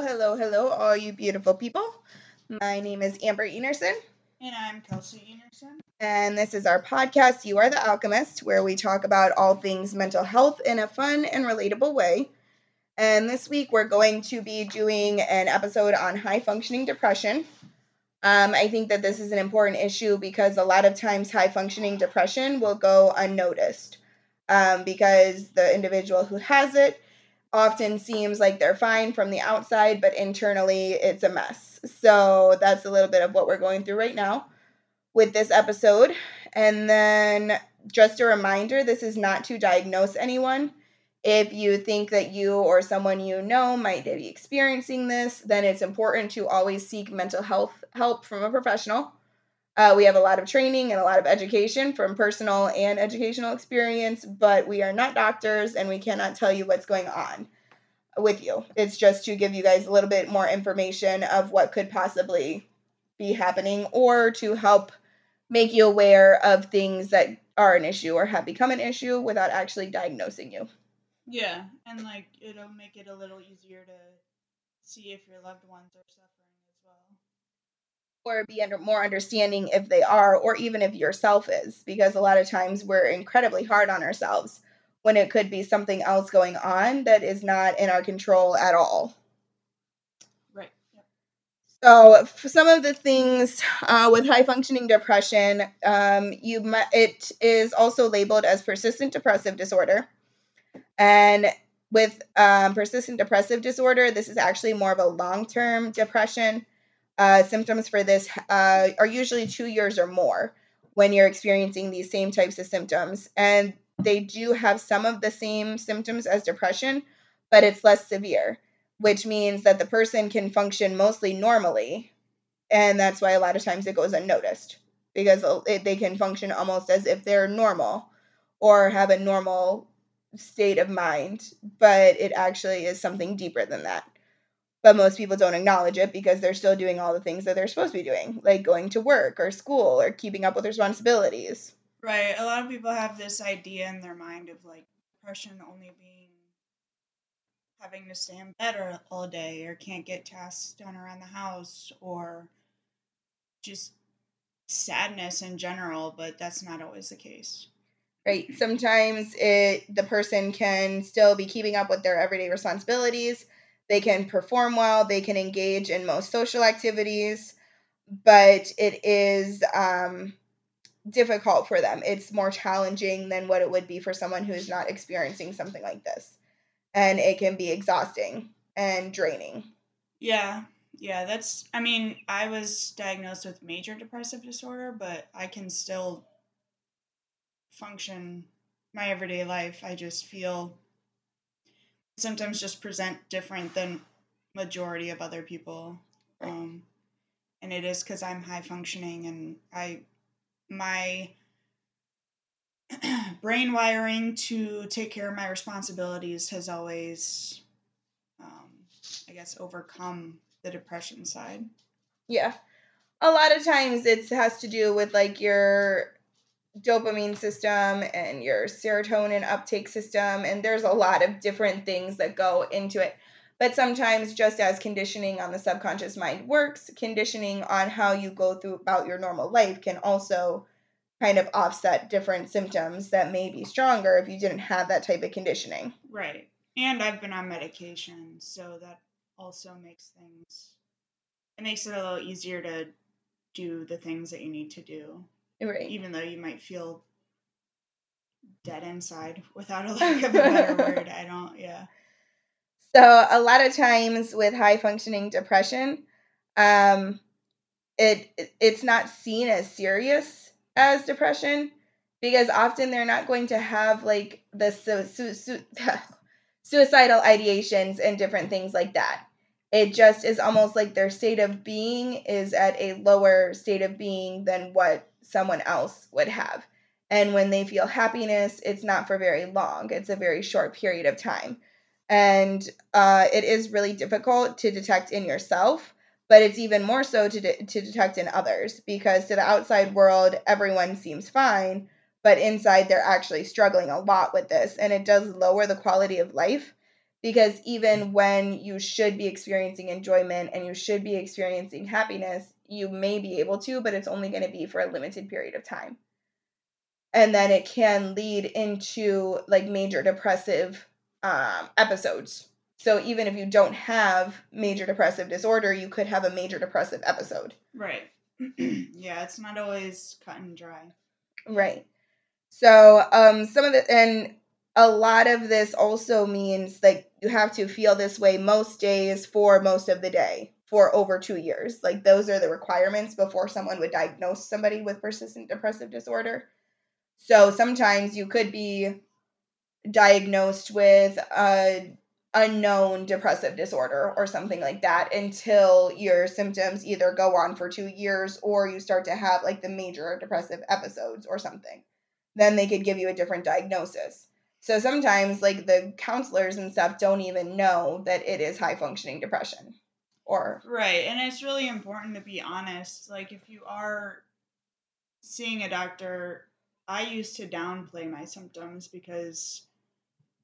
Hello, hello, hello, all you beautiful people. My name is Amber Enerson. And I'm Kelsey Enerson. And this is our podcast, You Are the Alchemist, where we talk about all things mental health in a fun and relatable way. And this week we're going to be doing an episode on high functioning depression. Um, I think that this is an important issue because a lot of times high functioning depression will go unnoticed um, because the individual who has it often seems like they're fine from the outside, but internally it's a mess. So that's a little bit of what we're going through right now with this episode. And then just a reminder this is not to diagnose anyone. If you think that you or someone you know might be experiencing this, then it's important to always seek mental health help from a professional. Uh, we have a lot of training and a lot of education from personal and educational experience, but we are not doctors and we cannot tell you what's going on with you. It's just to give you guys a little bit more information of what could possibly be happening or to help make you aware of things that are an issue or have become an issue without actually diagnosing you. Yeah, and like it'll make it a little easier to see if your loved ones are suffering or be under more understanding if they are or even if yourself is because a lot of times we're incredibly hard on ourselves when it could be something else going on that is not in our control at all. Right. Yep. so some of the things uh, with high functioning depression um, you it is also labeled as persistent depressive disorder. And with um, persistent depressive disorder this is actually more of a long-term depression uh, symptoms for this uh, are usually two years or more when you're experiencing these same types of symptoms. And they do have some of the same symptoms as depression, but it's less severe, which means that the person can function mostly normally. And that's why a lot of times it goes unnoticed because it, they can function almost as if they're normal or have a normal state of mind, but it actually is something deeper than that but most people don't acknowledge it because they're still doing all the things that they're supposed to be doing, like going to work or school or keeping up with responsibilities. Right. A lot of people have this idea in their mind of like depression only being having to stay in bed all day or can't get tasks done around the house or just sadness in general, but that's not always the case. Right. Sometimes it the person can still be keeping up with their everyday responsibilities they can perform well, they can engage in most social activities, but it is um, difficult for them. It's more challenging than what it would be for someone who's not experiencing something like this. And it can be exhausting and draining. Yeah. Yeah, that's I mean, I was diagnosed with major depressive disorder, but I can still function my everyday life. I just feel symptoms just present different than majority of other people. Um, and it is because I'm high functioning and I my brain wiring to take care of my responsibilities has always um, I guess overcome the depression side. Yeah. A lot of times it has to do with like your dopamine system and your serotonin uptake system and there's a lot of different things that go into it. But sometimes just as conditioning on the subconscious mind works conditioning on how you go through about your normal life can also kind of offset different symptoms that may be stronger if you didn't have that type of conditioning. Right. And i've been on medication so that also makes things it makes it a little easier to do the things that you need to do Right. Even though you might feel dead inside without a lack of a better word. I don't, yeah. So a lot of times with high functioning depression, um, it it's not seen as serious as depression because often they're not going to have like the su- su- su- suicidal ideations and different things like that. It just is almost like their state of being is at a lower state of being than what someone else would have. And when they feel happiness, it's not for very long, it's a very short period of time. And uh, it is really difficult to detect in yourself, but it's even more so to, de- to detect in others because to the outside world, everyone seems fine, but inside they're actually struggling a lot with this. And it does lower the quality of life because even when you should be experiencing enjoyment and you should be experiencing happiness, you may be able to, but it's only going to be for a limited period of time. And then it can lead into like major depressive um, episodes. So even if you don't have major depressive disorder, you could have a major depressive episode. Right. yeah, it's not always cut and dry. Right. So um some of the and a lot of this also means like you have to feel this way most days for most of the day for over 2 years. Like those are the requirements before someone would diagnose somebody with persistent depressive disorder. So sometimes you could be diagnosed with a unknown depressive disorder or something like that until your symptoms either go on for 2 years or you start to have like the major depressive episodes or something. Then they could give you a different diagnosis. So sometimes like the counselors and stuff don't even know that it is high functioning depression or Right. And it's really important to be honest. Like if you are seeing a doctor, I used to downplay my symptoms because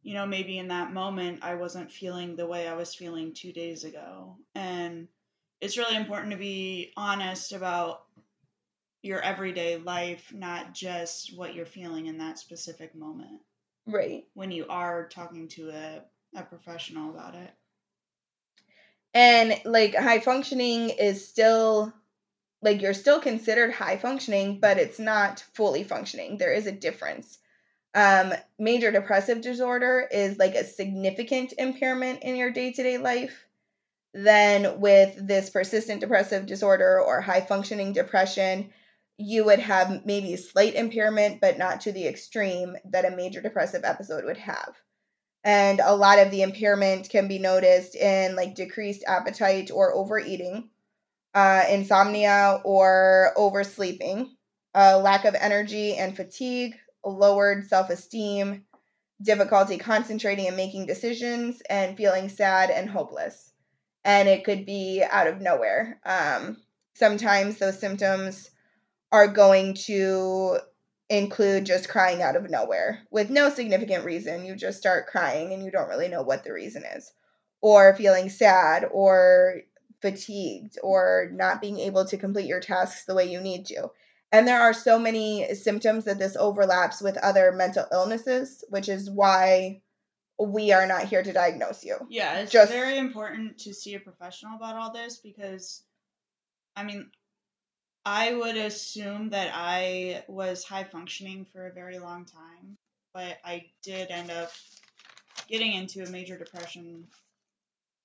you know, maybe in that moment I wasn't feeling the way I was feeling 2 days ago. And it's really important to be honest about your everyday life, not just what you're feeling in that specific moment right. when you are talking to a, a professional about it. And like high functioning is still like you're still considered high functioning, but it's not fully functioning. There is a difference. Um, major depressive disorder is like a significant impairment in your day to day life. Then, with this persistent depressive disorder or high functioning depression, you would have maybe slight impairment, but not to the extreme that a major depressive episode would have. And a lot of the impairment can be noticed in like decreased appetite or overeating, uh, insomnia or oversleeping, uh, lack of energy and fatigue, lowered self esteem, difficulty concentrating and making decisions, and feeling sad and hopeless. And it could be out of nowhere. Um, sometimes those symptoms are going to include just crying out of nowhere with no significant reason. You just start crying and you don't really know what the reason is, or feeling sad or fatigued or not being able to complete your tasks the way you need to. And there are so many symptoms that this overlaps with other mental illnesses, which is why we are not here to diagnose you. Yeah, it's Just- very important to see a professional about all this because, I mean, I would assume that I was high functioning for a very long time, but I did end up getting into a major depression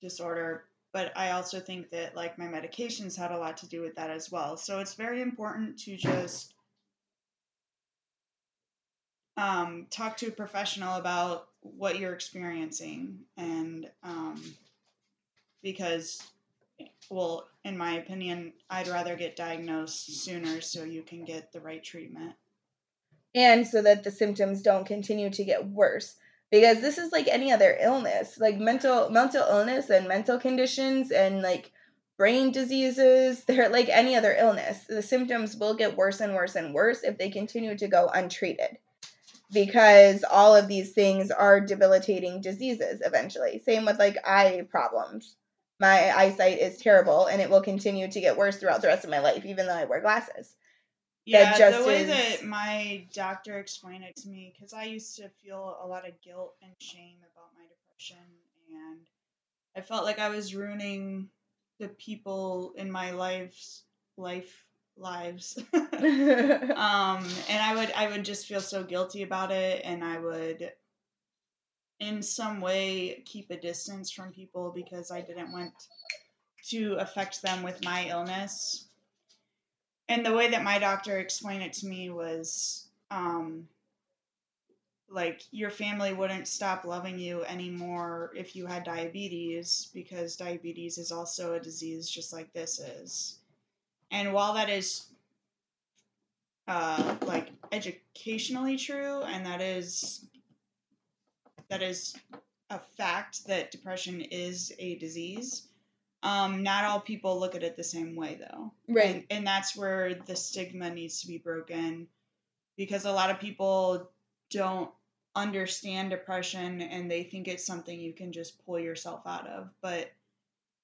disorder. But I also think that like my medications had a lot to do with that as well. So it's very important to just um, talk to a professional about what you're experiencing and um, because well in my opinion i'd rather get diagnosed sooner so you can get the right treatment. And so that the symptoms don't continue to get worse. Because this is like any other illness like mental mental illness and mental conditions and like brain diseases they're like any other illness. The symptoms will get worse and worse and worse if they continue to go untreated. Because all of these things are debilitating diseases eventually. Same with like eye problems my eyesight is terrible and it will continue to get worse throughout the rest of my life even though i wear glasses. Yeah just the way is- that my doctor explained it to me because i used to feel a lot of guilt and shame about my depression and i felt like i was ruining the people in my life's life lives. Um and i would i would just feel so guilty about it and i would in some way keep a distance from people because i didn't want to affect them with my illness. And the way that my doctor explained it to me was um like your family wouldn't stop loving you anymore if you had diabetes because diabetes is also a disease just like this is. And while that is uh, like educationally true, and that is that is a fact that depression is a disease. Um, not all people look at it the same way, though, right and, and that's where the stigma needs to be broken, because a lot of people don't understand depression and they think it's something you can just pull yourself out of, but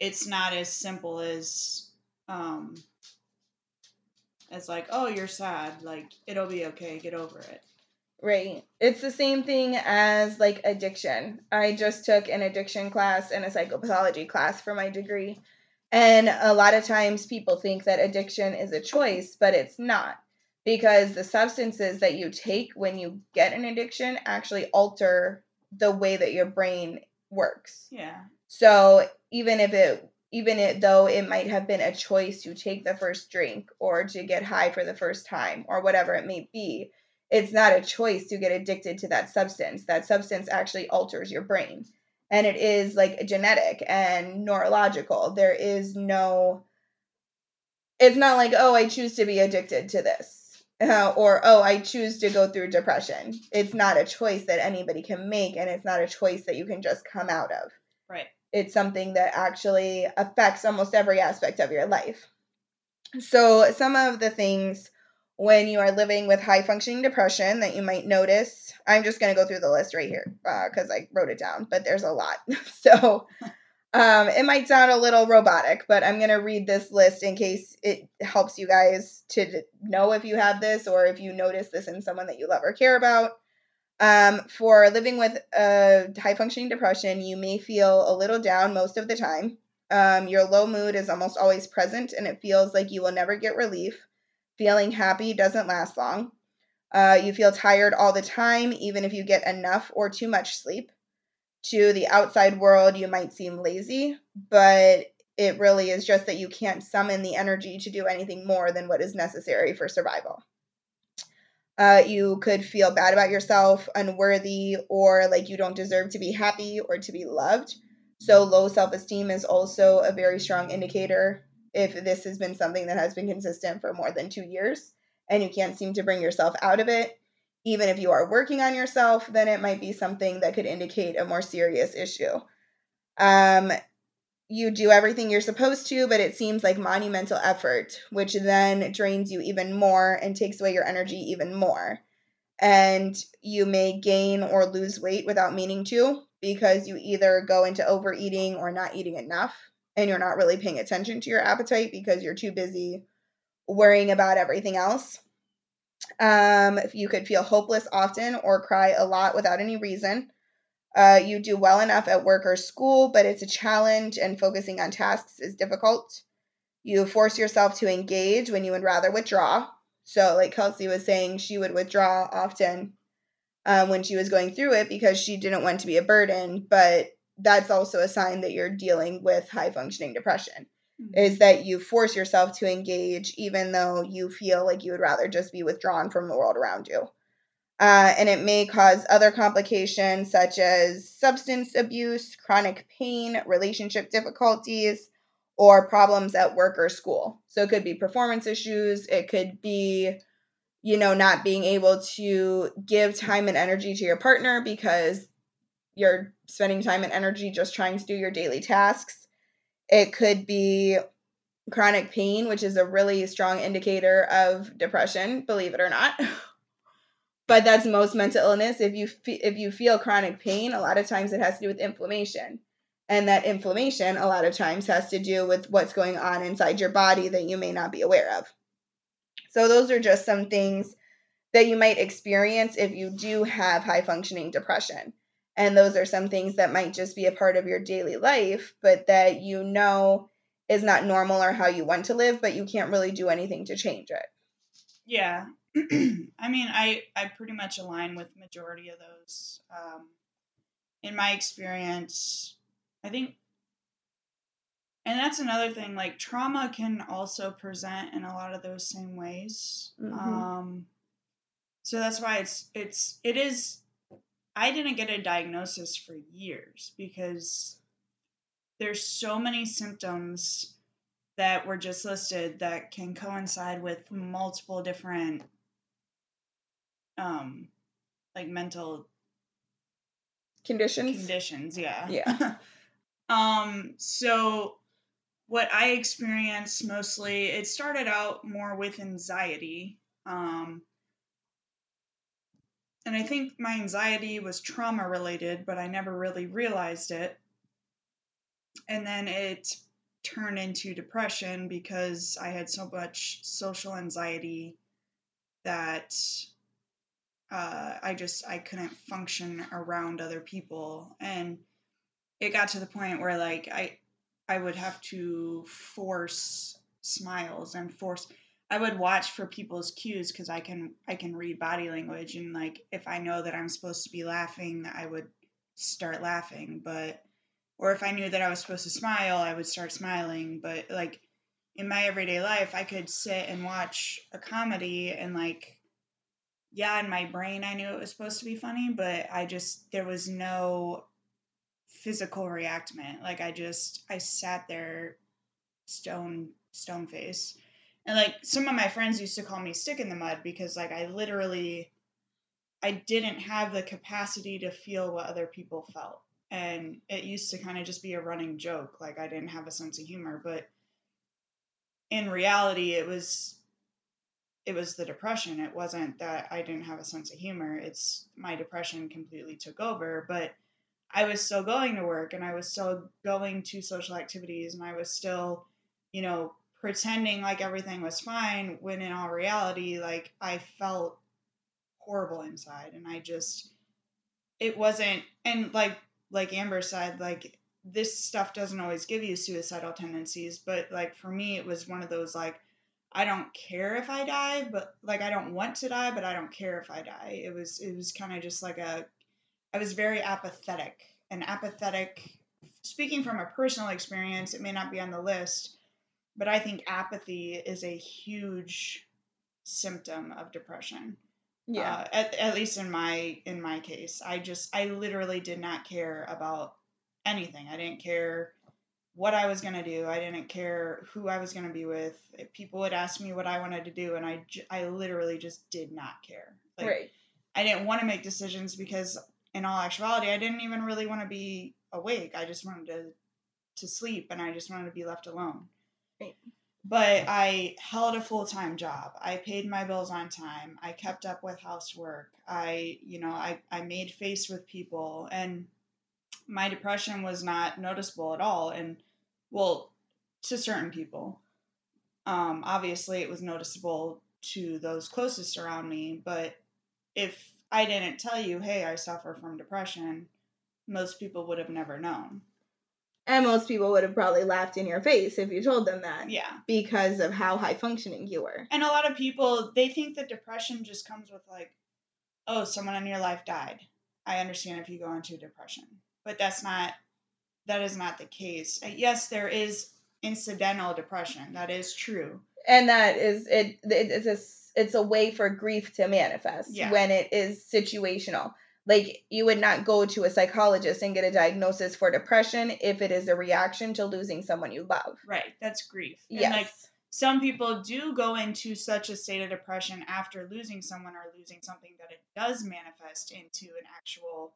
it's not as simple as um as like, oh, you're sad, like it'll be okay, get over it. Right. It's the same thing as like addiction. I just took an addiction class and a psychopathology class for my degree. And a lot of times people think that addiction is a choice, but it's not because the substances that you take when you get an addiction actually alter the way that your brain works. Yeah. So even if it even it, though it might have been a choice to take the first drink or to get high for the first time or whatever it may be, it's not a choice to get addicted to that substance. That substance actually alters your brain. And it is like genetic and neurological. There is no, it's not like, oh, I choose to be addicted to this. Uh, or, oh, I choose to go through depression. It's not a choice that anybody can make, and it's not a choice that you can just come out of. Right. It's something that actually affects almost every aspect of your life. So, some of the things when you are living with high functioning depression that you might notice. I'm just going to go through the list right here because uh, I wrote it down, but there's a lot. so um, it might sound a little robotic, but I'm going to read this list in case it helps you guys to know if you have this or if you notice this in someone that you love or care about. Um, for living with a high functioning depression, you may feel a little down most of the time. Um, your low mood is almost always present and it feels like you will never get relief. Feeling happy doesn't last long. Uh, you feel tired all the time, even if you get enough or too much sleep. To the outside world, you might seem lazy, but it really is just that you can't summon the energy to do anything more than what is necessary for survival. Uh, you could feel bad about yourself, unworthy, or like you don't deserve to be happy or to be loved. So, low self esteem is also a very strong indicator if this has been something that has been consistent for more than two years and you can't seem to bring yourself out of it, even if you are working on yourself, then it might be something that could indicate a more serious issue. Um, you do everything you're supposed to, but it seems like monumental effort, which then drains you even more and takes away your energy even more. And you may gain or lose weight without meaning to because you either go into overeating or not eating enough and you're not really paying attention to your appetite because you're too busy worrying about everything else. Um, you could feel hopeless often or cry a lot without any reason. Uh, you do well enough at work or school, but it's a challenge and focusing on tasks is difficult. You force yourself to engage when you would rather withdraw. So, like Kelsey was saying, she would withdraw often um, when she was going through it because she didn't want to be a burden, but that's also a sign that you're dealing with high functioning depression mm-hmm. is that you force yourself to engage even though you feel like you would rather just be withdrawn from the world around you uh, and it may cause other complications such as substance abuse chronic pain relationship difficulties or problems at work or school so it could be performance issues it could be you know not being able to give time and energy to your partner because you're spending time and energy just trying to do your daily tasks. It could be chronic pain, which is a really strong indicator of depression, believe it or not. but that's most mental illness. If you fe- if you feel chronic pain, a lot of times it has to do with inflammation. And that inflammation a lot of times has to do with what's going on inside your body that you may not be aware of. So those are just some things that you might experience if you do have high functioning depression. And those are some things that might just be a part of your daily life, but that you know is not normal or how you want to live, but you can't really do anything to change it. Yeah. I mean, I, I pretty much align with majority of those. Um, in my experience, I think, and that's another thing, like trauma can also present in a lot of those same ways. Mm-hmm. Um, so that's why it's, it's, it is I didn't get a diagnosis for years because there's so many symptoms that were just listed that can coincide with multiple different um like mental conditions? conditions yeah. Yeah. Um so what i experienced mostly it started out more with anxiety um and I think my anxiety was trauma related, but I never really realized it. And then it turned into depression because I had so much social anxiety that uh, I just I couldn't function around other people, and it got to the point where like I I would have to force smiles and force I would watch for people's cues because I can I can read body language and like if I know that I'm supposed to be laughing, I would start laughing. But or if I knew that I was supposed to smile, I would start smiling. But like in my everyday life, I could sit and watch a comedy and like yeah, in my brain I knew it was supposed to be funny, but I just there was no physical reactment. Like I just I sat there stone stone face and like some of my friends used to call me stick in the mud because like I literally I didn't have the capacity to feel what other people felt. And it used to kind of just be a running joke like I didn't have a sense of humor, but in reality it was it was the depression. It wasn't that I didn't have a sense of humor. It's my depression completely took over, but I was still going to work and I was still going to social activities and I was still, you know, pretending like everything was fine when in all reality like I felt horrible inside and I just it wasn't and like like Amber said like this stuff doesn't always give you suicidal tendencies but like for me it was one of those like I don't care if I die but like I don't want to die but I don't care if I die. It was it was kind of just like a I was very apathetic and apathetic speaking from a personal experience it may not be on the list but I think apathy is a huge symptom of depression. Yeah. Uh, at, at least in my in my case, I just I literally did not care about anything. I didn't care what I was going to do. I didn't care who I was going to be with. If people would ask me what I wanted to do and I I literally just did not care. Like, right. I didn't want to make decisions because in all actuality, I didn't even really want to be awake. I just wanted to to sleep and I just wanted to be left alone. But I held a full time job. I paid my bills on time. I kept up with housework. I, you know, I, I made face with people and my depression was not noticeable at all. And well, to certain people. Um, obviously it was noticeable to those closest around me, but if I didn't tell you, hey, I suffer from depression, most people would have never known. And most people would have probably laughed in your face if you told them that. Yeah. Because of how high functioning you were. And a lot of people, they think that depression just comes with, like, oh, someone in your life died. I understand if you go into depression. But that's not, that is not the case. Uh, yes, there is incidental depression. That is true. And that is, it, it's a, it's a way for grief to manifest yeah. when it is situational like you would not go to a psychologist and get a diagnosis for depression if it is a reaction to losing someone you love. Right. That's grief. Yes. And like some people do go into such a state of depression after losing someone or losing something that it does manifest into an actual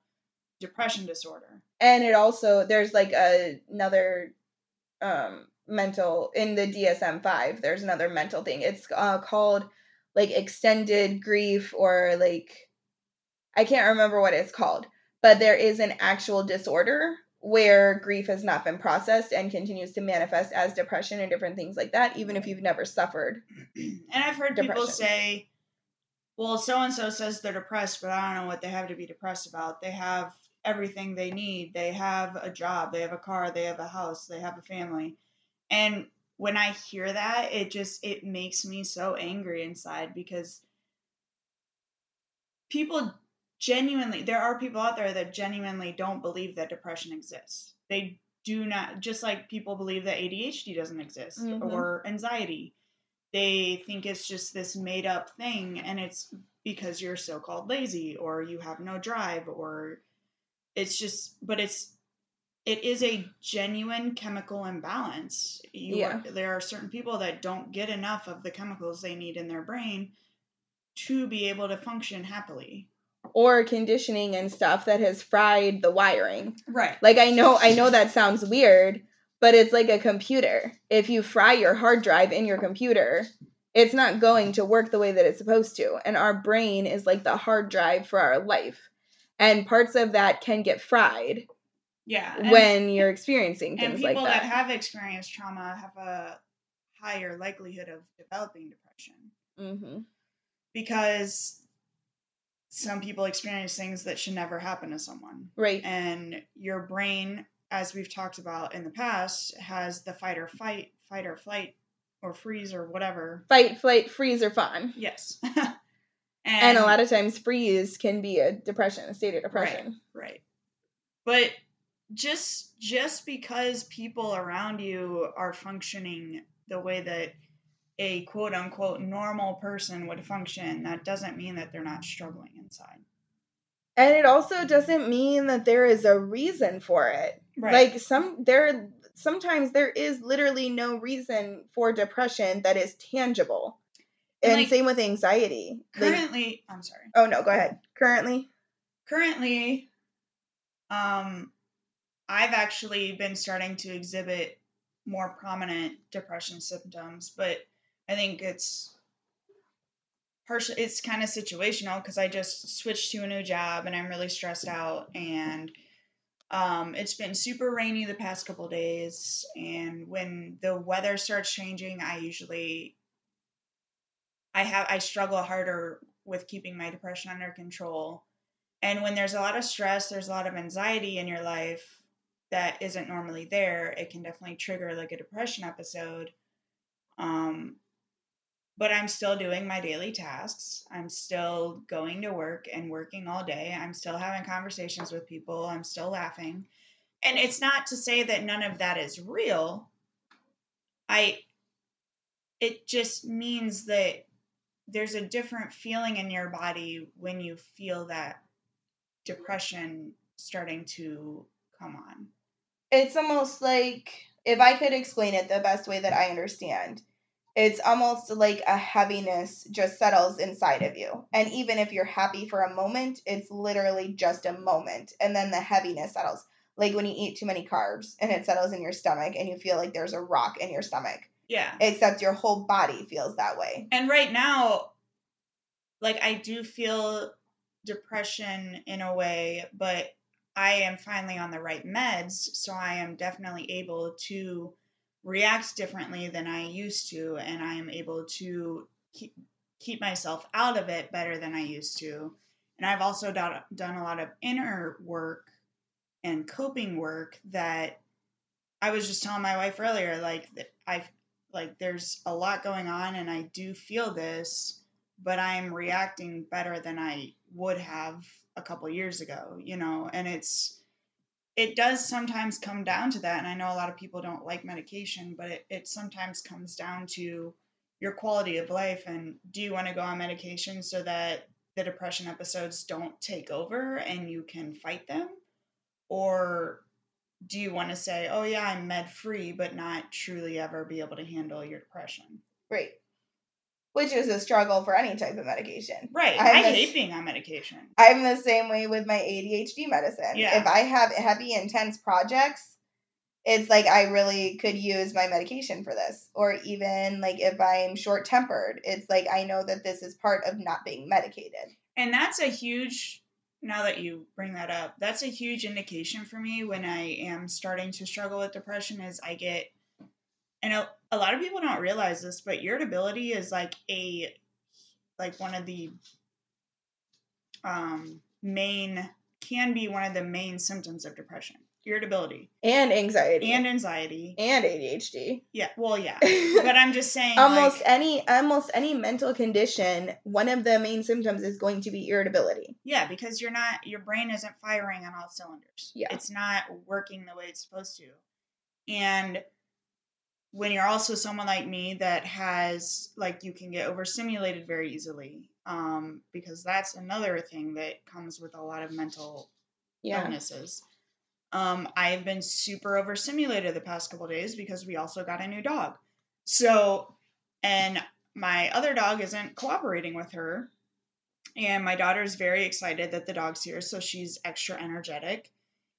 depression disorder. And it also there's like a, another um mental in the DSM-5 there's another mental thing. It's uh, called like extended grief or like I can't remember what it's called, but there is an actual disorder where grief has not been processed and continues to manifest as depression and different things like that, even if you've never suffered. and I've heard depression. people say, well, so and so says they're depressed, but I don't know what they have to be depressed about. They have everything they need. They have a job, they have a car, they have a house, they have a family. And when I hear that, it just it makes me so angry inside because people genuinely there are people out there that genuinely don't believe that depression exists they do not just like people believe that adhd doesn't exist mm-hmm. or anxiety they think it's just this made up thing and it's because you're so called lazy or you have no drive or it's just but it's it is a genuine chemical imbalance you yeah. Are, there are certain people that don't get enough of the chemicals they need in their brain to be able to function happily or conditioning and stuff that has fried the wiring. Right. Like I know I know that sounds weird, but it's like a computer. If you fry your hard drive in your computer, it's not going to work the way that it's supposed to. And our brain is like the hard drive for our life. And parts of that can get fried Yeah. when you're experiencing things like that. And people that. have experienced trauma have a higher likelihood of developing depression hmm because some people experience things that should never happen to someone Right. and your brain as we've talked about in the past has the fight or fight fight or flight or freeze or whatever Fight, flight, freeze, or fawn. yes And, a lot of times, freeze can be a depression, a state of depression. right but just just because people around you are functioning the way that a quote unquote normal person would function that doesn't mean that they're not struggling inside And it also doesn't mean that there is a reason for it. Like some there sometimes there is literally no reason for depression that is tangible. And, And like, same with anxiety. Like, currently i'm sorry oh no, go ahead. Currently, currently um i've actually been starting to exhibit more prominent depression symptoms but i think it's partial it's kind of situational because i just switched to a new job and i'm really stressed out and um, it's been super rainy the past couple days and when the weather starts changing i usually i have i struggle harder with keeping my depression under control and when there's a lot of stress, there's a lot of anxiety in your life that isn't normally there, it can definitely trigger like a depression episode. Um, but I'm still doing my daily tasks. I'm still going to work and working all day. I'm still having conversations with people. I'm still laughing. And it's not to say that none of that is real. I it just means that there's a different feeling in your body when you feel that depression starting to come on. it's almost like if I could explain it the best way that I understand, it's almost like a heaviness just settles inside of you. And even if you're happy for a moment, it's literally just a moment. And then the heaviness settles. Like when you eat too many carbs and it settles in your stomach and you feel like there's a rock in your stomach, Yeah. except your whole body feels that way. And right now, like I do feel depression in a way, but I am finally on the right meds, so I am definitely able to react differently than I used to, and I am able to keep keep myself out of it better than I used to. And I've also done, done a lot of inner work and coping work that I was just telling my wife earlier, like that I like there's a lot going on, and I do feel this, but I'm reacting better than I would have a couple years ago, you know, and it's it does sometimes come down to that and i know a lot of people don't like medication but it, it sometimes comes down to your quality of life and do you want to go on medication so that the depression episodes don't take over and you can fight them or do you want to say oh yeah i'm med free but not truly ever be able to handle your depression Right. Which is a struggle for any type of medication. right I i hate being on medication I'm the same way with my ADHD medicine. Yeah. If I have heavy, intense projects, it's like I really could use my medication for this. Or even like if I'm short tempered, it's like I know that this is part of not being medicated. And that's a huge, now that you bring that up, that's a huge indication for me when I am starting to struggle with depression is I get, and a, a lot of people don't realize this, but irritability is like a, like one of the um, main, can be one of the main symptoms of depression. Irritability And anxiety. and anxiety. and ADHD. Yeah, well, yeah. But I'm just saying, almost like, any almost any mental condition, one of the main symptoms is going to be irritability. Yeah, because you're not your brain isn't firing on all cylinders. Yeah. It's not working the way it's supposed to. And when you're also someone like me that has like you can get overstimulated very easily. Um, because that's another thing that comes with a lot of mental Yeah. illnesses. Um, I've been super overstimulated the past couple days because we also got a new dog. So, and my other dog isn't cooperating with her. And my daughter's very excited that the dog's here, so she's extra energetic.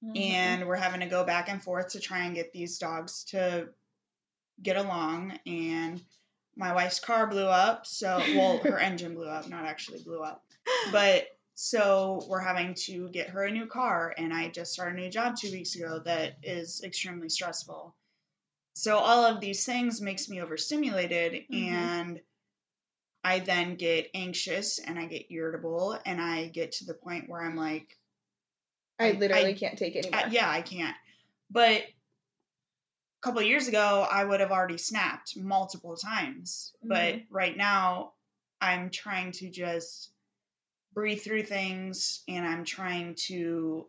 Mm-hmm. And we're having to go back and forth to try and get these dogs to get along. And my wife's car blew up. So, well, her engine blew up, not actually blew up. But so we're having to get her a new car. And I just started a new job two weeks ago that is extremely stressful. So, all of these things makes me overstimulated. Mhm. And I then get anxious and I get irritable. And I get to the point where I'm like, I I- literally I- can't take anymore. uh, yeah, I can't. But couple of years ago, I would have already snapped multiple times. Mm-hmm. But right now, I'm trying to just breathe through things and I'm trying to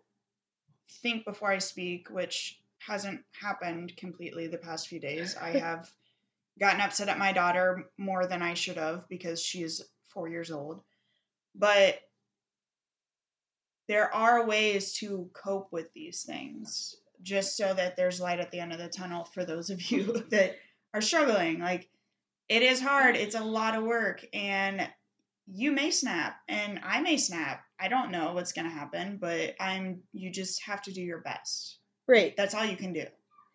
think before I speak, which hasn't happened completely the past few days. I have gotten upset at my daughter more than I should have because she is four years old. But there are ways to cope with these things just so that there's light at the end of the tunnel for those of you that are struggling. Like, it is hard, it's a lot of work, and you may snap, and I may snap. I don't know what's going to happen, but I'm, you just have to do your best. Right. That's all you can do.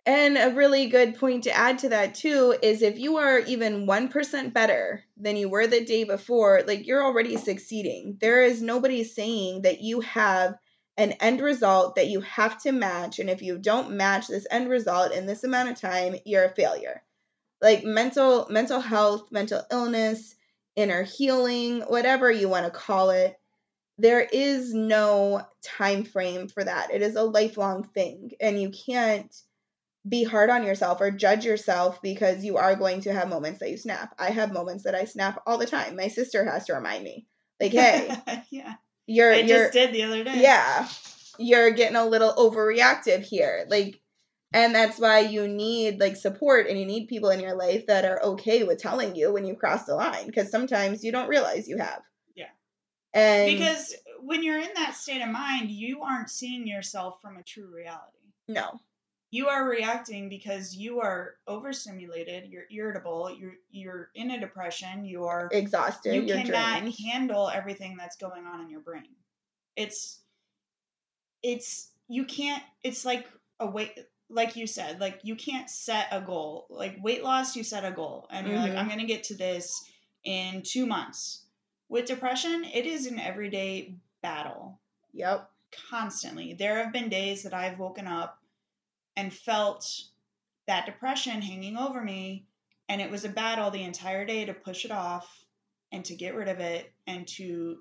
And a really good point to add to that too is if you are even 1% better than you were the day before, like you're already succeeding. There is nobody saying that you have an end result that you have to match and if you don't match this end result in this amount of time, you're a failure. Like mental mental health, mental illness, inner healing, whatever you want to call it, there is no time frame for that. It is a lifelong thing and you can't be hard on yourself or judge yourself because you are going to have moments that you snap. I have moments that I snap all the time. My sister has to remind me, like, "Hey, yeah. You're I you're just did the other day. yeah, you're getting a little overreactive here." Like, and that's why you need like support and you need people in your life that are okay with telling you when you cross the line because sometimes you don't realize you have. Yeah. And Because when you're in that state of mind, you aren't seeing yourself from a true reality. no, you are reacting because you are overstimulated you're irritable you're you're in a depression you are exhausted, you you're cannot drained. handle everything that's going on in your brain it's it's you can't it's like a weight like you said like you can't set a goal like weight loss you set a goal and you're like Mhm. i'm going to get to this in 2 months with depression it is an everyday battle Yep. constantly. There have been days that I've woken up and felt that depression hanging over me, and it was a battle the entire day to push it off and to get rid of it and to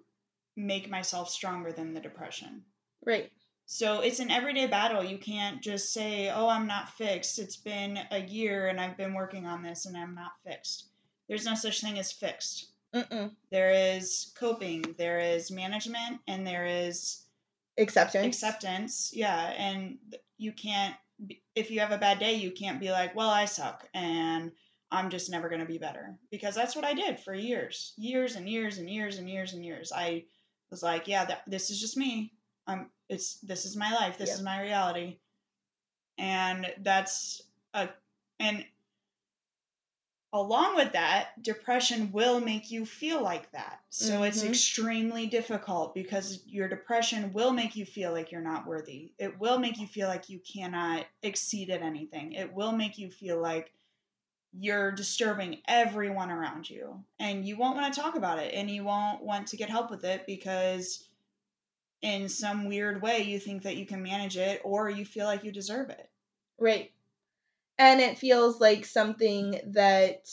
make myself stronger than the depression. Right. So it's an everyday battle. You can't just say, oh, I'm not fixed. It's been a year and I've been working on this and I'm not fixed. There's no such thing as fixed there is coping, there is management, and there is Acceptance. acceptance. Yeah, and you can't if you have a bad day, you can't be like, "Well, I suck and I'm just never going to be better." Because that's what I did for years. Years and years and years and years and years. I was like, "Yeah, that, this is just me. I'm it's this is my life. This Yeah. is my reality." And that's a and along with that, depression will make you feel like that. So it's Mhm. extremely difficult because your depression will make you feel like you're not worthy. It will make you feel like you cannot exceed at anything. It will make you feel like you're disturbing everyone around you. And you won't want to talk about it and you won't want to get help with it because in some weird way you think that you can manage it or you feel like you deserve it. Right. And it feels like something that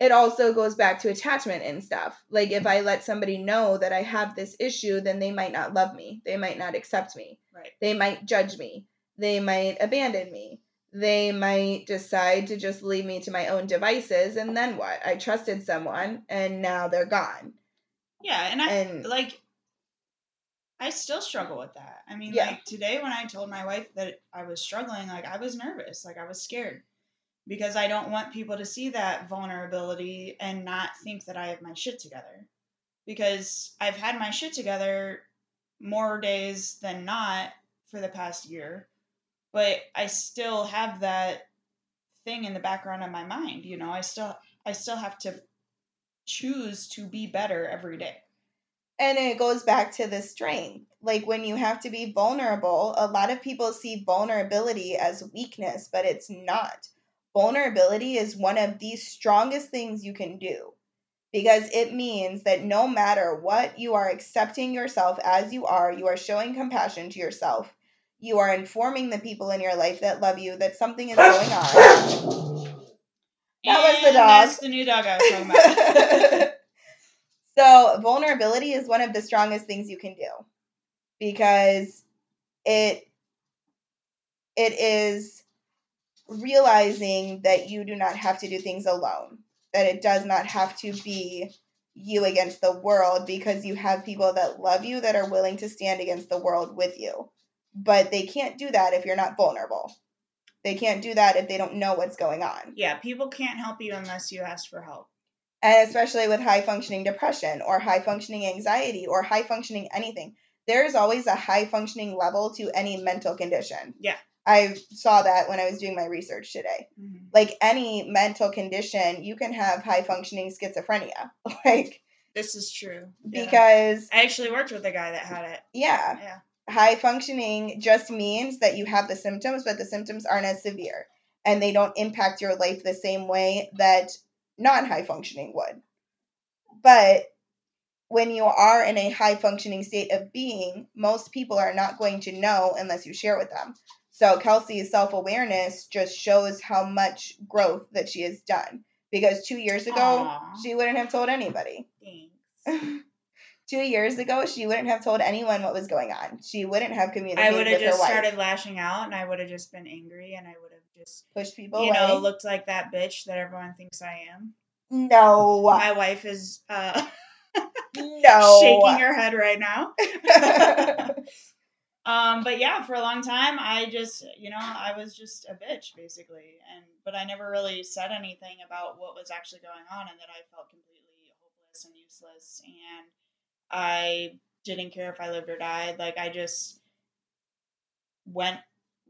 it also goes back to attachment and stuff. Like if I let somebody know that I have this issue, then they might not love me. They might not accept me. Right. They might judge me. They might abandon me. They might decide to just leave me to my own devices and then what? I trusted someone and now they're gone. Yeah, and I And like I still struggle with that. I mean, Yeah. like today when I told my wife that I was struggling, like I was nervous, like I was scared because I don't want people to see that vulnerability and not think that I have my shit together. Because I've had my shit together more days than not for the past year, but I still have that thing in the background of my mind, you know. I still I still have to choose to be better every day. And it goes back to the strength. Like when you have to be vulnerable, a lot of people see vulnerability as weakness, but it's not. vulnerability is one of the strongest things you can do because it means that no matter what, you are accepting yourself as you are, you are showing compassion to yourself, you are informing the people in your life that love you that something is going on. That was the dog. That's the new dog I was talking about. so vulnerability is one of the strongest things you can do because it it is realizing that you do not have to do things alone that it does not have to be you against the world because you have people that love you that are willing to stand against the world with you. But they can't do that if you're not vulnerable. They can't do that if they don't know what's going on. Yeah, people can't help you unless you ask for help. And especially with high functioning depression or high functioning anxiety or high functioning anything there's always a high functioning level to any mental condition Yeah. i saw that when i was doing my research today Mhm. like any mental condition you can have high functioning schizophrenia like This is true. Yeah. because I actually worked with a guy that had it. yeah Yeah. high functioning just means that you have the symptoms but the symptoms aren't as severe and they don't impact your life the same way that non-high functioning would but when you are in a high functioning state of being most people are not going to know unless you share with them so kelsey's self-awareness just shows how much growth that she has done because two years ago Aw. she wouldn't have told anybody Thanks. two years ago she wouldn't have told anyone what was going on she wouldn't have communicated I would have just started lashing out and I would have just been angry and I would have just, pushed people you away. know, looked like that bitch that everyone thinks I am. no, My wife is uh, no, shaking her head right now. Um, but yeah, for a long time, I just, you know, I was just a bitch basically, and but I never really said anything about what was actually going on, and that I felt completely hopeless and useless, and I didn't care if I lived or died. Like I just went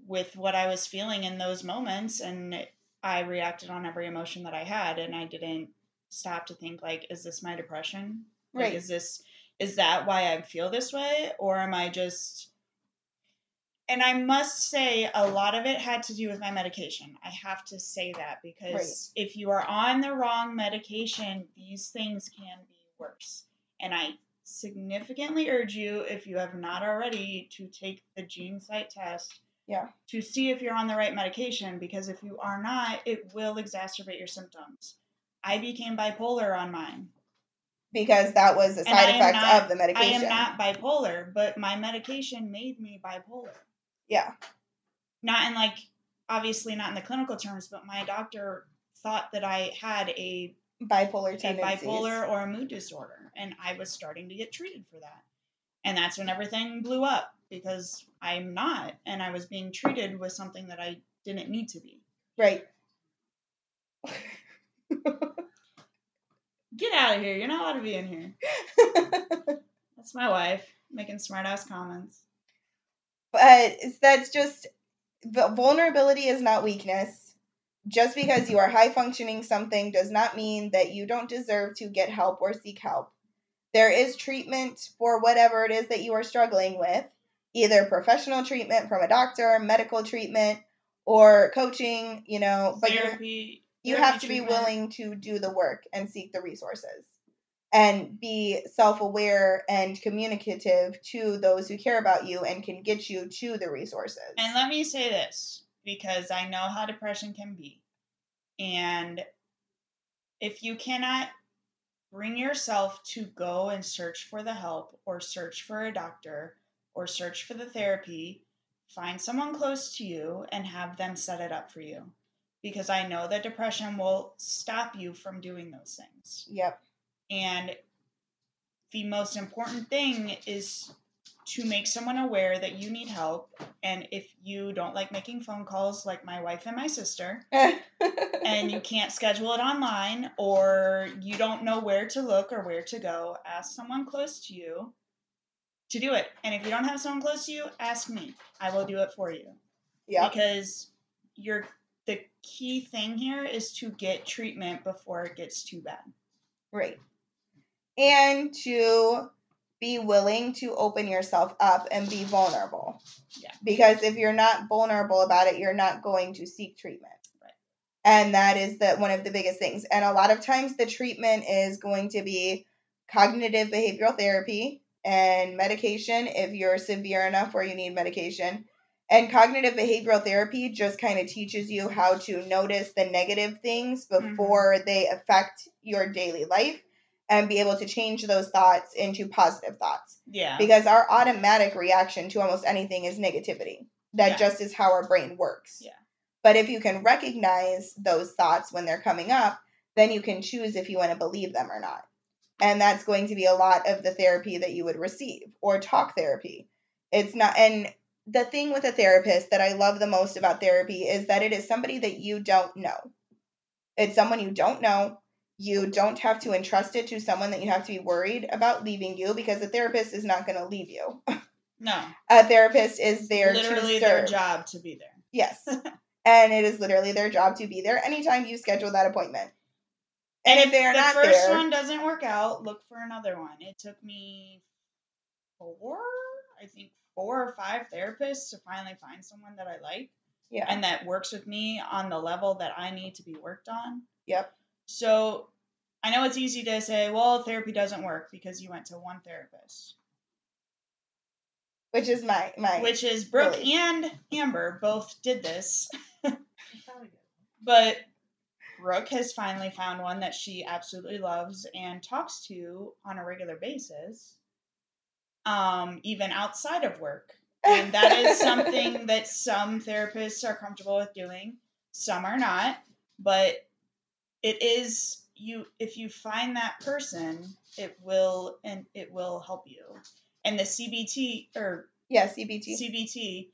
with what I was feeling in those moments, and I reacted on every emotion that I had, and I didn't stop to think like, is this my depression? Like, right. is this is that why I feel this way, or am I just and I must say, a lot of it had to do with my medication. I have to say that because if you are on the wrong medication, these things can be worse. And I significantly urge you, if you have not already, to take the GeneSight test. Yeah. To see if you're on the right medication, because if you are not, it will exacerbate your symptoms. I became bipolar on mine. because that was a side effect not- of the medication. I am not bipolar, but my medication made me bipolar. yeah, not in like obviously not in the clinical terms, but my doctor thought that I had a, bipolar a tendencies. bipolar or a mood disorder, and I was starting to get treated for that. And that's when everything blew up because I'm not, and I was being treated with something that I didn't need to be. Right. Get out of here! You're not allowed to be in here. That's my wife making smart ass comments. but that's just vulnerability is not weakness. Just because you are high functioning something does not mean that you don't deserve to get help or seek help. There is treatment for whatever it is that you are struggling with, either professional treatment from a doctor, medical treatment, or coaching, you know, but Therapy. you therapy have to be willing to do the work and seek the resources and be self-aware and communicative to those who care about you and can get you to the resources And let me say this because I know how depression can be. And if you cannot bring yourself to go and search for the help or search for a doctor or search for the therapy, find someone close to you and have them set it up for you. Because I know that depression will stop you from doing those things. yep And the most important thing is to make someone aware that you need help. And if you don't like making phone calls, like my wife and my sister, and you can't schedule it online, or you don't know where to look or where to go, ask someone close to you to do it. And if you don't have someone close to you, ask me. I will do it for you. yep Because you're the key thing here is to get treatment before it gets too bad. right and to be willing to open yourself up and be vulnerable Yeah. because if you're not vulnerable about it you're not going to seek treatment Right. And that is the one of the biggest things. And a lot of times the treatment is going to be cognitive behavioral therapy and medication if you're severe enough where you need medication. And cognitive behavioral therapy just kind of teaches you how to notice the negative things Mm-hmm. before they affect your daily life and be able to change those thoughts into positive thoughts. Yeah. Because our automatic reaction to almost anything is negativity. That Yeah. just is how our brain works. Yeah. But if you can recognize those thoughts when they're coming up, then you can choose if you want to believe them or not. And that's going to be a lot of the therapy that you would receive or talk therapy. It's not, and the thing with a therapist that I love the most about therapy is that it is somebody that you don't know. It's someone you don't know. You don't have to entrust it to someone that you have to be worried about leaving you because a therapist is not going to leave you. no. A therapist is there Literally their job to be there. Yes. and it is literally their job to be there anytime you schedule that appointment. And, if they are not the not first there, one doesn't work out, look for another one. It took me four, I think four or five therapists to finally find someone that I like yeah. and that works with me on the level that I need to be worked on. yep. So I know it's easy to say, well, therapy doesn't work because you went to one therapist, Which is my my which is Brooke Really? and Amber both did this. But Brooke has finally found one that she absolutely loves and talks to on a regular basis, um, even outside of work. And that is something that some therapists are comfortable with doing, some are not. But it is you if you find that person, it will and it will help you. And the CBT or yeah, CBT. CBT,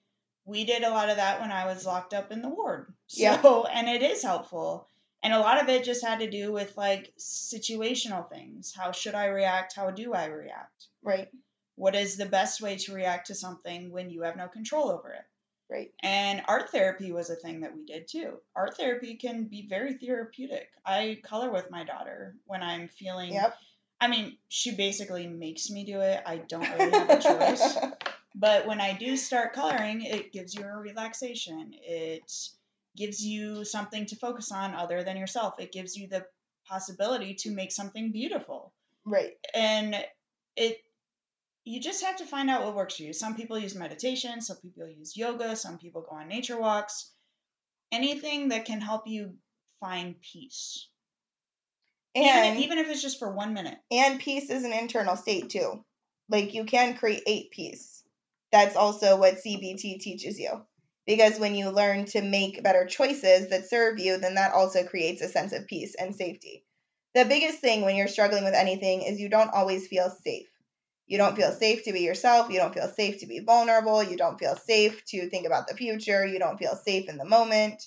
we did a lot of that when I was locked up in the ward. So, Yeah. and it is helpful. And a lot of it just had to do with like situational things. How should I react? How do I react? right. What is the best way to react to something when you have no control over it? Right. And art therapy was a thing that we did too. Art therapy can be very therapeutic. I color with my daughter when I'm feeling Yep. I mean, she basically makes me do it. I don't really have a choice. But when I do start coloring, it gives you a relaxation. It gives you something to focus on other than yourself. It gives you the possibility to make something beautiful. right. And it you just have to find out what works for you. Some people use meditation, some people use yoga, some people go on nature walks. Anything that can help you find peace. And even, even if it's just for 1 minute. and peace is an internal state too. Like you can create peace. That's also what CBT teaches you. Because when you learn to make better choices that serve you, then that also creates a sense of peace and safety. The biggest thing when you're struggling with anything is you don't always feel safe. You don't feel safe to be yourself. You don't feel safe to be vulnerable. You don't feel safe to think about the future. You don't feel safe in the moment.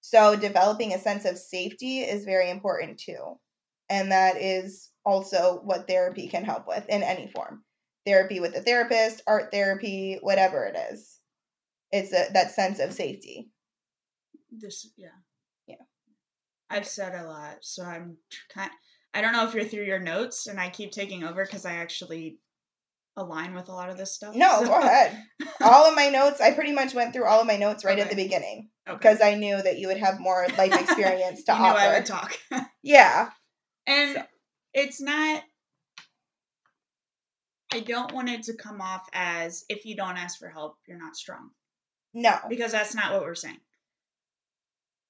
So, developing a sense of safety is very important too. And that is also what therapy can help with in any form therapy with a therapist, art therapy, whatever it is. It's a, that sense of safety. This, yeah. Yeah. I've said a lot, so I'm kind. I don't know if you're through your notes, and I keep taking over because I actually align with a lot of this stuff. No, so- go ahead. All of my notes, I pretty much went through all of my notes right at the beginning Okay. because I knew that you would have more life experience to you knew. I would talk, Yeah, and So- it's not. I don't want it to come off as if you don't ask for help, you're not strong, no. because that's not what we're saying.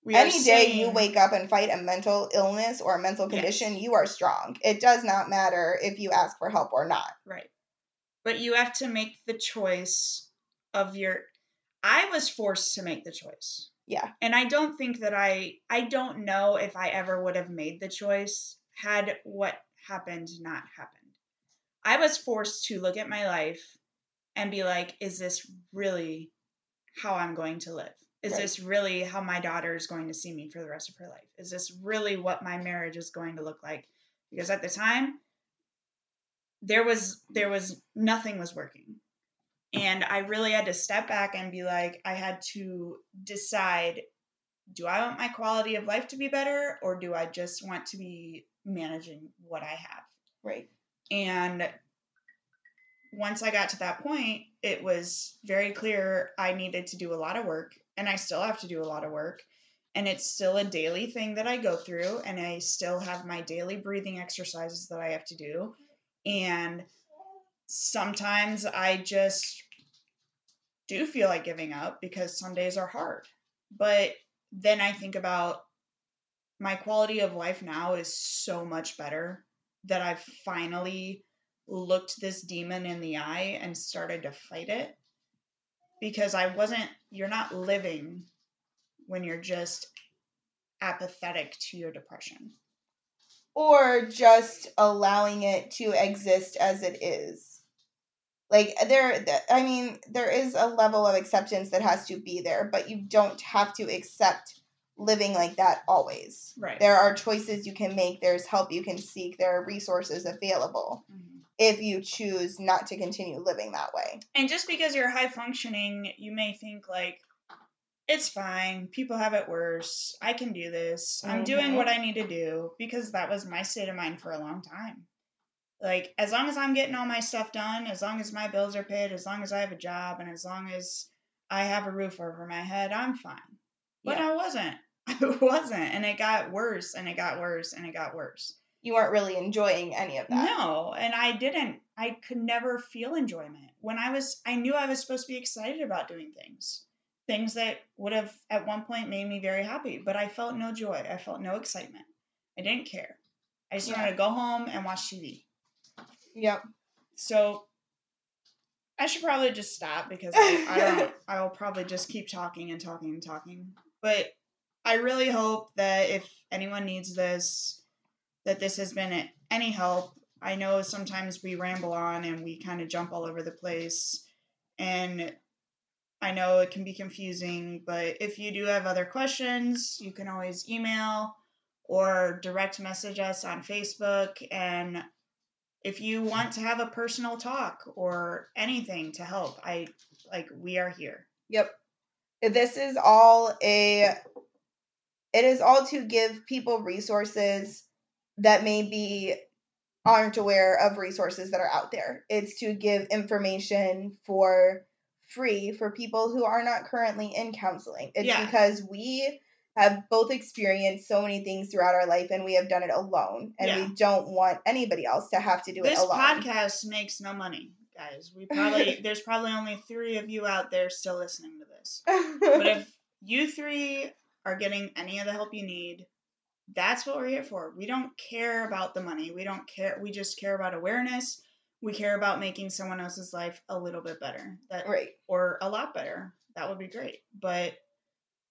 We Any day you wake up and fight a mental illness or a mental Yes. condition, you are strong. It does not matter if you ask for help or not. Right. But you have to make the choice of your I was forced to make the choice. Yeah. And I don't think that I I don't know if I ever would have made the choice had what happened not happened. I was forced to look at my life and be like, is this really how I'm going to live? Is Right. this really how my daughter is going to see me for the rest of her life? Is this really what my marriage is going to look like? Because at the time, there was there was nothing was working and i really had to step back and be like i had to decide do i want my quality of life to be better or do i just want to be managing what i have Right. and once i got to that point it was very clear i needed to do a lot of work and i still have to do a lot of work and it's still a daily thing that I go through, and I still have my daily breathing exercises that I have to do. And sometimes I just do feel like giving up because some days are hard. But then I think about my quality of life now is so much better that I've finally looked this demon in the eye and started to fight it because I wasn't, you're not living when you're just apathetic to your depression. Or just allowing it to exist as it is. Like there I mean, there is a level of acceptance that has to be there, but you don't have to accept living like that always. Right. There are choices you can make, there's help you can seek, there are resources available Mm-hmm. if you choose not to continue living that way. And just because you're high functioning, you may think like, it's fine. People have it worse. I can do this. I'm doing Mhm. what I need to do because that was my state of mind for a long time. Like, as long as I'm getting all my stuff done, as long as my bills are paid, as long as I have a job, and as long as I have a roof over my head, I'm fine. But Yeah. I wasn't. I wasn't. And it got worse and it got worse and it got worse. You weren't really enjoying any of that. No, and I didn't. I could never feel enjoyment. When I was, I knew I was supposed to be excited about doing things, things that would have at one point made me very happy, but I felt no joy. I felt no excitement. I didn't care. I just Yeah. wanted to go home and watch TV. Yep. So I should probably just stop because I, I don't. I will probably just keep talking and talking and talking. But I really hope that if anyone needs this, that this has been any help. I know sometimes we ramble on and we kind of jump all over the place, and I know it can be confusing. But if you do have other questions, you can always email or direct message us on Facebook and if you want to have a personal talk or anything to help, I like we are here. Yep. This is all a it is all to give people resources that maybe aren't aware of resources that are out there. It's to give information for free for people who are not currently in counseling. It's Yeah. because we have both experienced so many things throughout our life and we have done it alone and Yeah. we don't want anybody else to have to do This it alone. podcast makes no money, guys. We probably there's probably only three of you out there still listening to this. But if you three are getting any of the help you need, that's what we're here for. We don't care about the money. We don't care. We just care about awareness. We care about making someone else's life a little bit better. That right. or a lot better. That would be great. But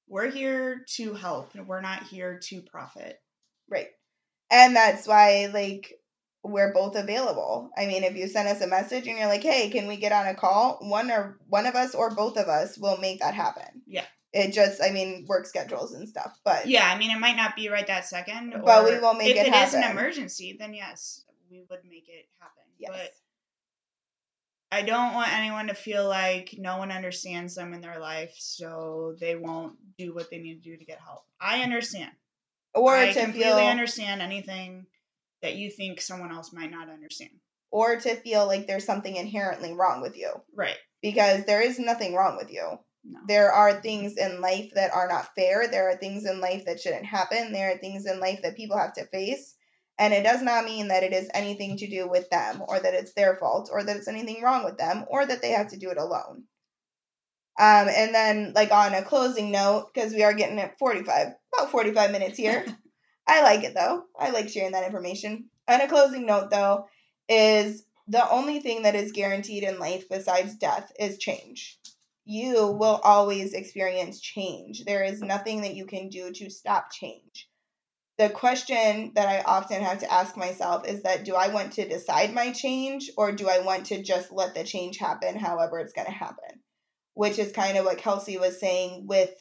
we're here to help. and We're not here to profit. Right. And that's why, like, we're both available. I mean, if you send us a message and you're like, hey, can we get on a call? One or one of us or both of us will make that happen. Yeah. It just, I mean, work schedules and stuff. But Yeah, I mean, it might not be right that second. But we will make it happen. if it it is an emergency, then yes, we would make it happen. yes. But I don't want anyone to feel like no one understands them in their life, so they won't do what they need to do to get help. I understand. or I to completely feel understand anything that you think someone else might not understand. or to feel like there's something inherently wrong with you Right. because there is nothing wrong with you. No. There are things in life that are not fair. There are things in life that shouldn't happen. There are things in life that people have to face. And it does not mean that it is anything to do with them or that it's their fault or that it's anything wrong with them or that they have to do it alone. Um, and then, like, on a closing note, because we are getting at 45, about 45 minutes here. I like it though. I like sharing that information. On a closing note, though, is the only thing that is guaranteed in life besides death is change you will always experience change. There is nothing that you can do to stop change. The question that I often have to ask myself is that do I want to decide my change or do I want to just let the change happen however it's going to happen? Which is kind of what Kelsey was saying with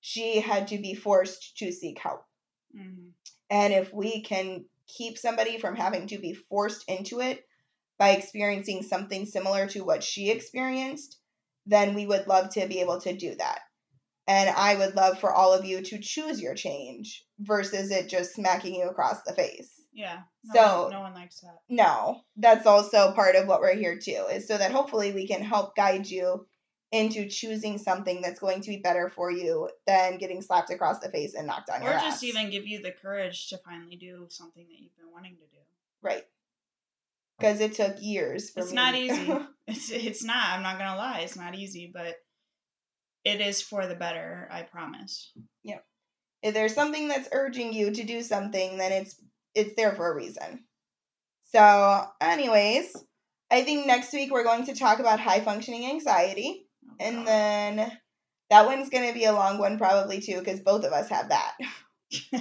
she had to be forced to seek help. hmm And if we can keep somebody from having to be forced into it by experiencing something similar to what she experienced, then we would love to be able to do that. And I would love for all of you to choose your change versus it just smacking you across the face. Yeah. No So- one, no one likes that. No, that's also part of what we're here to is so that hopefully we can help guide you into choosing something that's going to be better for you than getting slapped across the face and knocked on or your just even give you the courage to finally do something that you've been wanting to do. right. Because it took years for It's me. not easy. It's it's not. I'm not gonna lie. It's not easy, but it is for the better. I promise. Yep. If there's something that's urging you to do something, then it's it's there for a reason. So, anyways, I think next week we're going to talk about high functioning anxiety, Oh, and then that one's going to be a long one probably too because both of us have that. so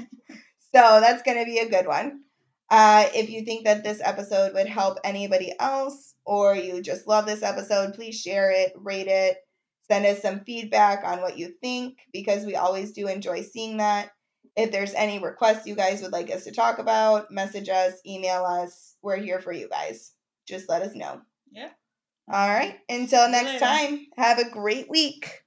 that's going to be a good one. Uh, if you think that this episode would help anybody else, or you just love this episode, please share it, rate it, send us some feedback on what you think because we always do enjoy seeing that. If there's any requests you guys would like us to talk about, message us, email us. We're here for you guys. Just let us know. yeah. All right. Until next later. time, have a great week.